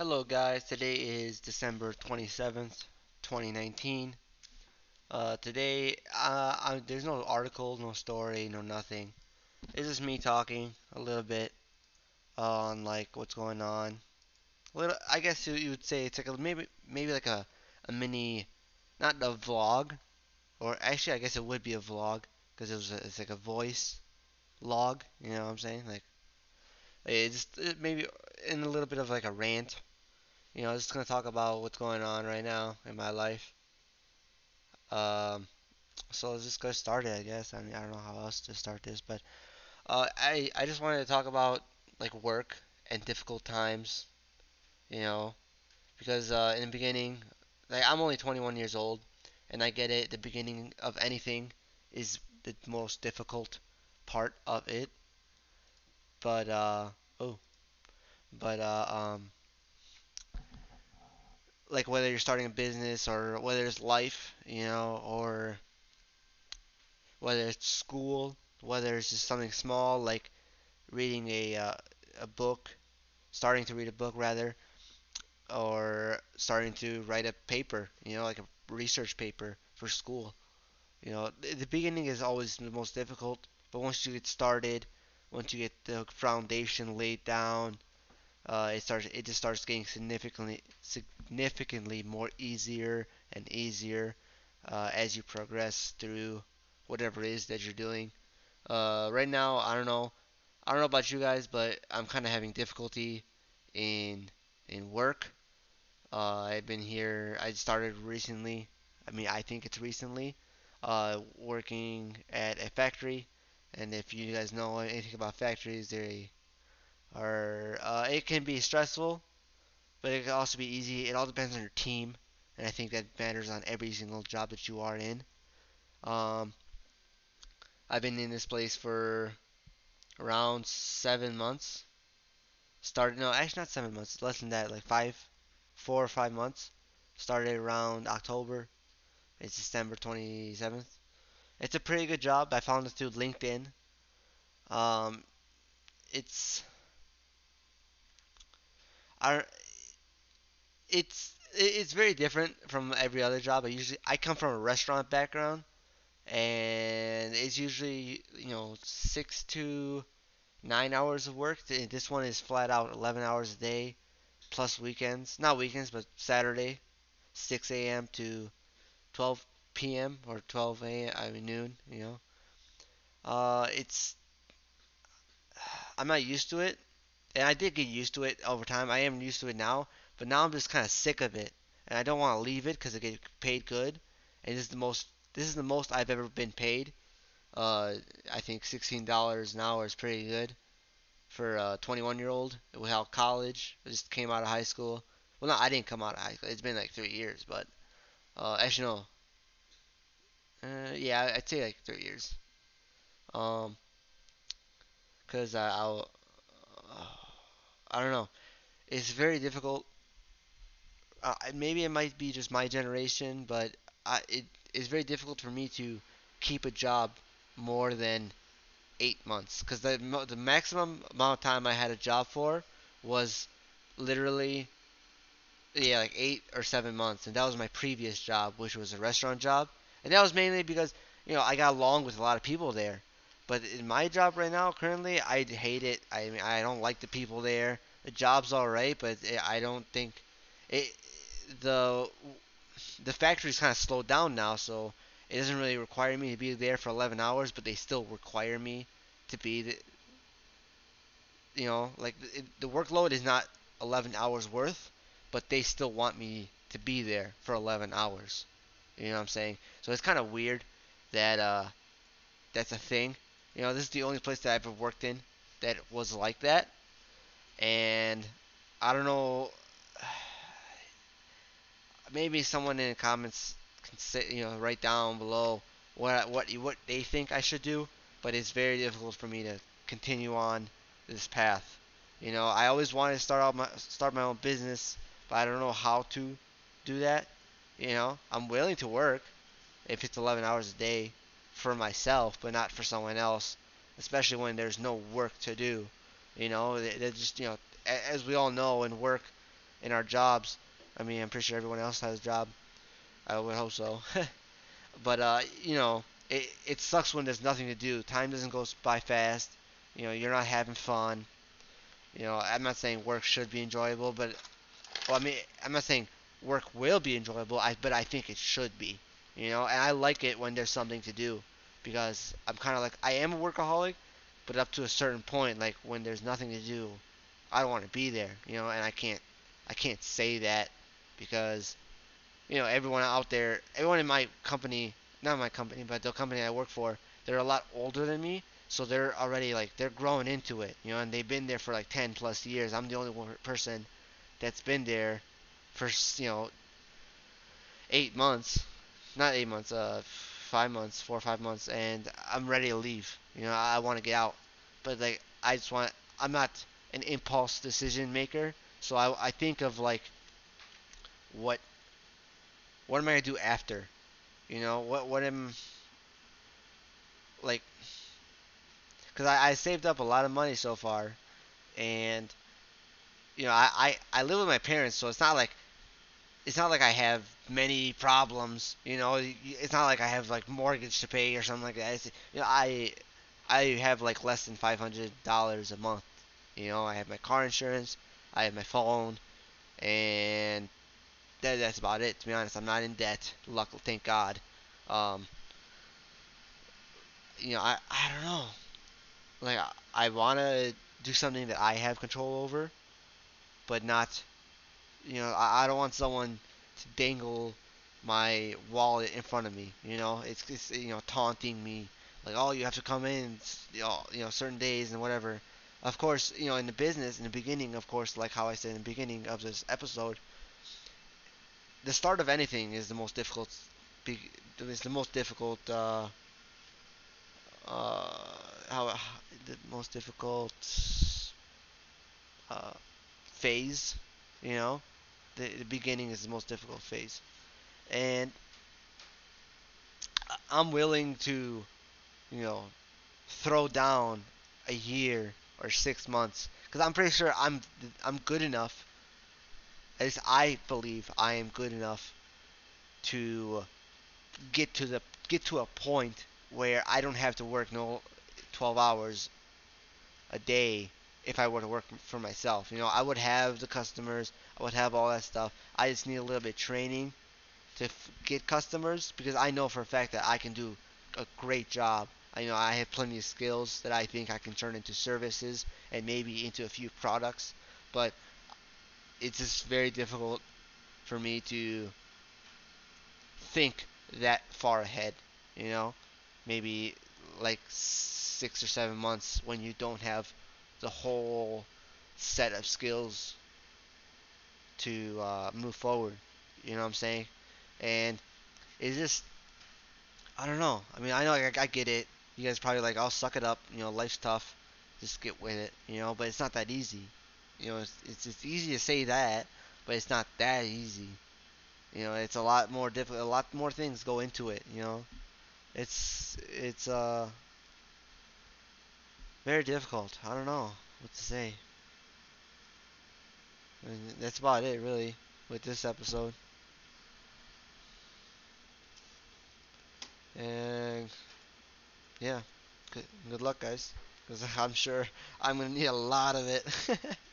Hello guys, today is December 27th, 2019. Uh, today, uh, I, there's no article, no story, no nothing. It's just me talking a little bit on like what's going on. A little, I guess you, you would say it's like a, maybe maybe like a, a mini, not a vlog, or actually I guess it would be a vlog because it was a, it's like a voice log. You know what I'm saying? Like it's it maybe in a little bit of like a rant you know, I'm just gonna talk about what's going on right now in my life. Um, so let's just get started, I guess. I mean, I don't know how else to start this, but uh, I I just wanted to talk about like work and difficult times, you know, because uh, in the beginning, like I'm only 21 years old, and I get it. The beginning of anything is the most difficult part of it, but uh, oh, but uh, um like whether you're starting a business or whether it's life, you know, or whether it's school, whether it's just something small like reading a uh, a book, starting to read a book rather, or starting to write a paper, you know, like a research paper for school. You know, the beginning is always the most difficult, but once you get started, once you get the foundation laid down, uh, it starts it just starts getting significantly significantly more easier and easier uh, as you progress through whatever it is that you're doing. Uh, right now, I don't know, I don't know about you guys, but I'm kind of having difficulty in in work. Uh, I've been here. I started recently. I mean, I think it's recently. Uh, working at a factory, and if you guys know anything about factories, they are. uh, it can be stressful, but it can also be easy. It all depends on your team, and I think that matters on every single job that you are in. Um, I've been in this place for around seven months. Started no, actually not seven months, less than that, like five, four or five months. Started around October. It's December 27th. It's a pretty good job. I found it through LinkedIn. Um, it's are it's it's very different from every other job. I usually I come from a restaurant background, and it's usually you know six to nine hours of work. This one is flat out 11 hours a day, plus weekends. Not weekends, but Saturday, 6 a.m. to 12 p.m. or 12 a.m. I mean noon. You know, uh, it's I'm not used to it and I did get used to it over time. I am used to it now, but now I'm just kind of sick of it, and I don't want to leave it because I get paid good, and this is the most this is the most I've ever been paid. Uh, I think sixteen dollars an hour is pretty good for a 21 year old without college. I just came out of high school. Well, no, I didn't come out of high school. It's been like three years, but uh, actually no. Uh, yeah, I'd say like three years. Um, cause I, I'll, uh, I don't know. It's very difficult. Uh, maybe it might be just my generation, but I, it is very difficult for me to keep a job more than eight months because the the maximum amount of time I had a job for was literally yeah like eight or seven months, and that was my previous job, which was a restaurant job, and that was mainly because you know I got along with a lot of people there. But in my job right now, currently, I hate it. I mean, I don't like the people there. The job's alright, but it, I don't think it. The the factory's kind of slowed down now, so it doesn't really require me to be there for 11 hours, but they still require me to be the, you know, like it, the workload is not 11 hours worth, but they still want me to be there for 11 hours. You know what I'm saying? So it's kind of weird that uh, that's a thing. You know, this is the only place that I've ever worked in that was like that. And I don't know. Maybe someone in the comments can say, you know, write down below what what what they think I should do. But it's very difficult for me to continue on this path. You know, I always wanted to start out my start my own business, but I don't know how to do that. You know, I'm willing to work if it's 11 hours a day for myself, but not for someone else, especially when there's no work to do. You know, they, just, you know, as we all know in work, in our jobs. I mean, I'm pretty sure everyone else has a job. I would hope so. but uh, you know, it it sucks when there's nothing to do. Time doesn't go by fast. You know, you're not having fun. You know, I'm not saying work should be enjoyable, but well, I mean, I'm not saying work will be enjoyable. I but I think it should be. You know, and I like it when there's something to do because I'm kind of like I am a workaholic, but up to a certain point, like when there's nothing to do, I don't want to be there. You know, and I can't I can't say that because you know everyone out there, everyone in my company, not my company, but the company I work for, they're a lot older than me, so they're already like they're growing into it, you know, and they've been there for like 10 plus years. I'm the only one person that's been there for you know eight months, not eight months, uh, five months, four or five months, and I'm ready to leave. You know, I want to get out, but like I just want. I'm not an impulse decision maker, so I I think of like what what am I gonna do after? You know, what what am like because I, I saved up a lot of money so far, and you know I, I I live with my parents, so it's not like it's not like I have many problems. You know, it's not like I have like mortgage to pay or something like that. It's, you know, I I have like less than five hundred dollars a month. You know, I have my car insurance, I have my phone, and that, that's about it. To be honest, I'm not in debt. Luckily, thank God. Um, you know, I I don't know. Like I, I want to do something that I have control over, but not. You know, I, I don't want someone to dangle my wallet in front of me. You know, it's, it's you know taunting me like, oh, you have to come in, you know, you know, certain days and whatever. Of course, you know, in the business, in the beginning, of course, like how I said in the beginning of this episode, the start of anything is the most difficult. Is the most difficult. Uh, uh, how the most difficult uh, phase. You know, the, the beginning is the most difficult phase, and I'm willing to, you know, throw down a year or six months because I'm pretty sure I'm I'm good enough. Least I believe I am good enough to get to the get to a point where I don't have to work no 12 hours a day if I were to work for myself. You know, I would have the customers, I would have all that stuff. I just need a little bit of training to f- get customers because I know for a fact that I can do a great job. I know I have plenty of skills that I think I can turn into services and maybe into a few products, but it's just very difficult for me to think that far ahead, you know? Maybe like 6 or 7 months when you don't have the whole set of skills to uh, move forward. You know what I'm saying? And it's just, I don't know. I mean, I know I, I get it. You guys probably like, I'll suck it up. You know, life's tough. Just get with it. You know, but it's not that easy. You know, it's, it's, it's easy to say that, but it's not that easy. You know, it's a lot more difficult. A lot more things go into it. You know, it's it's uh very difficult. I don't know what to say. Mean, that's about it, really, with this episode. And yeah, good, good luck, guys, because I'm sure I'm gonna need a lot of it.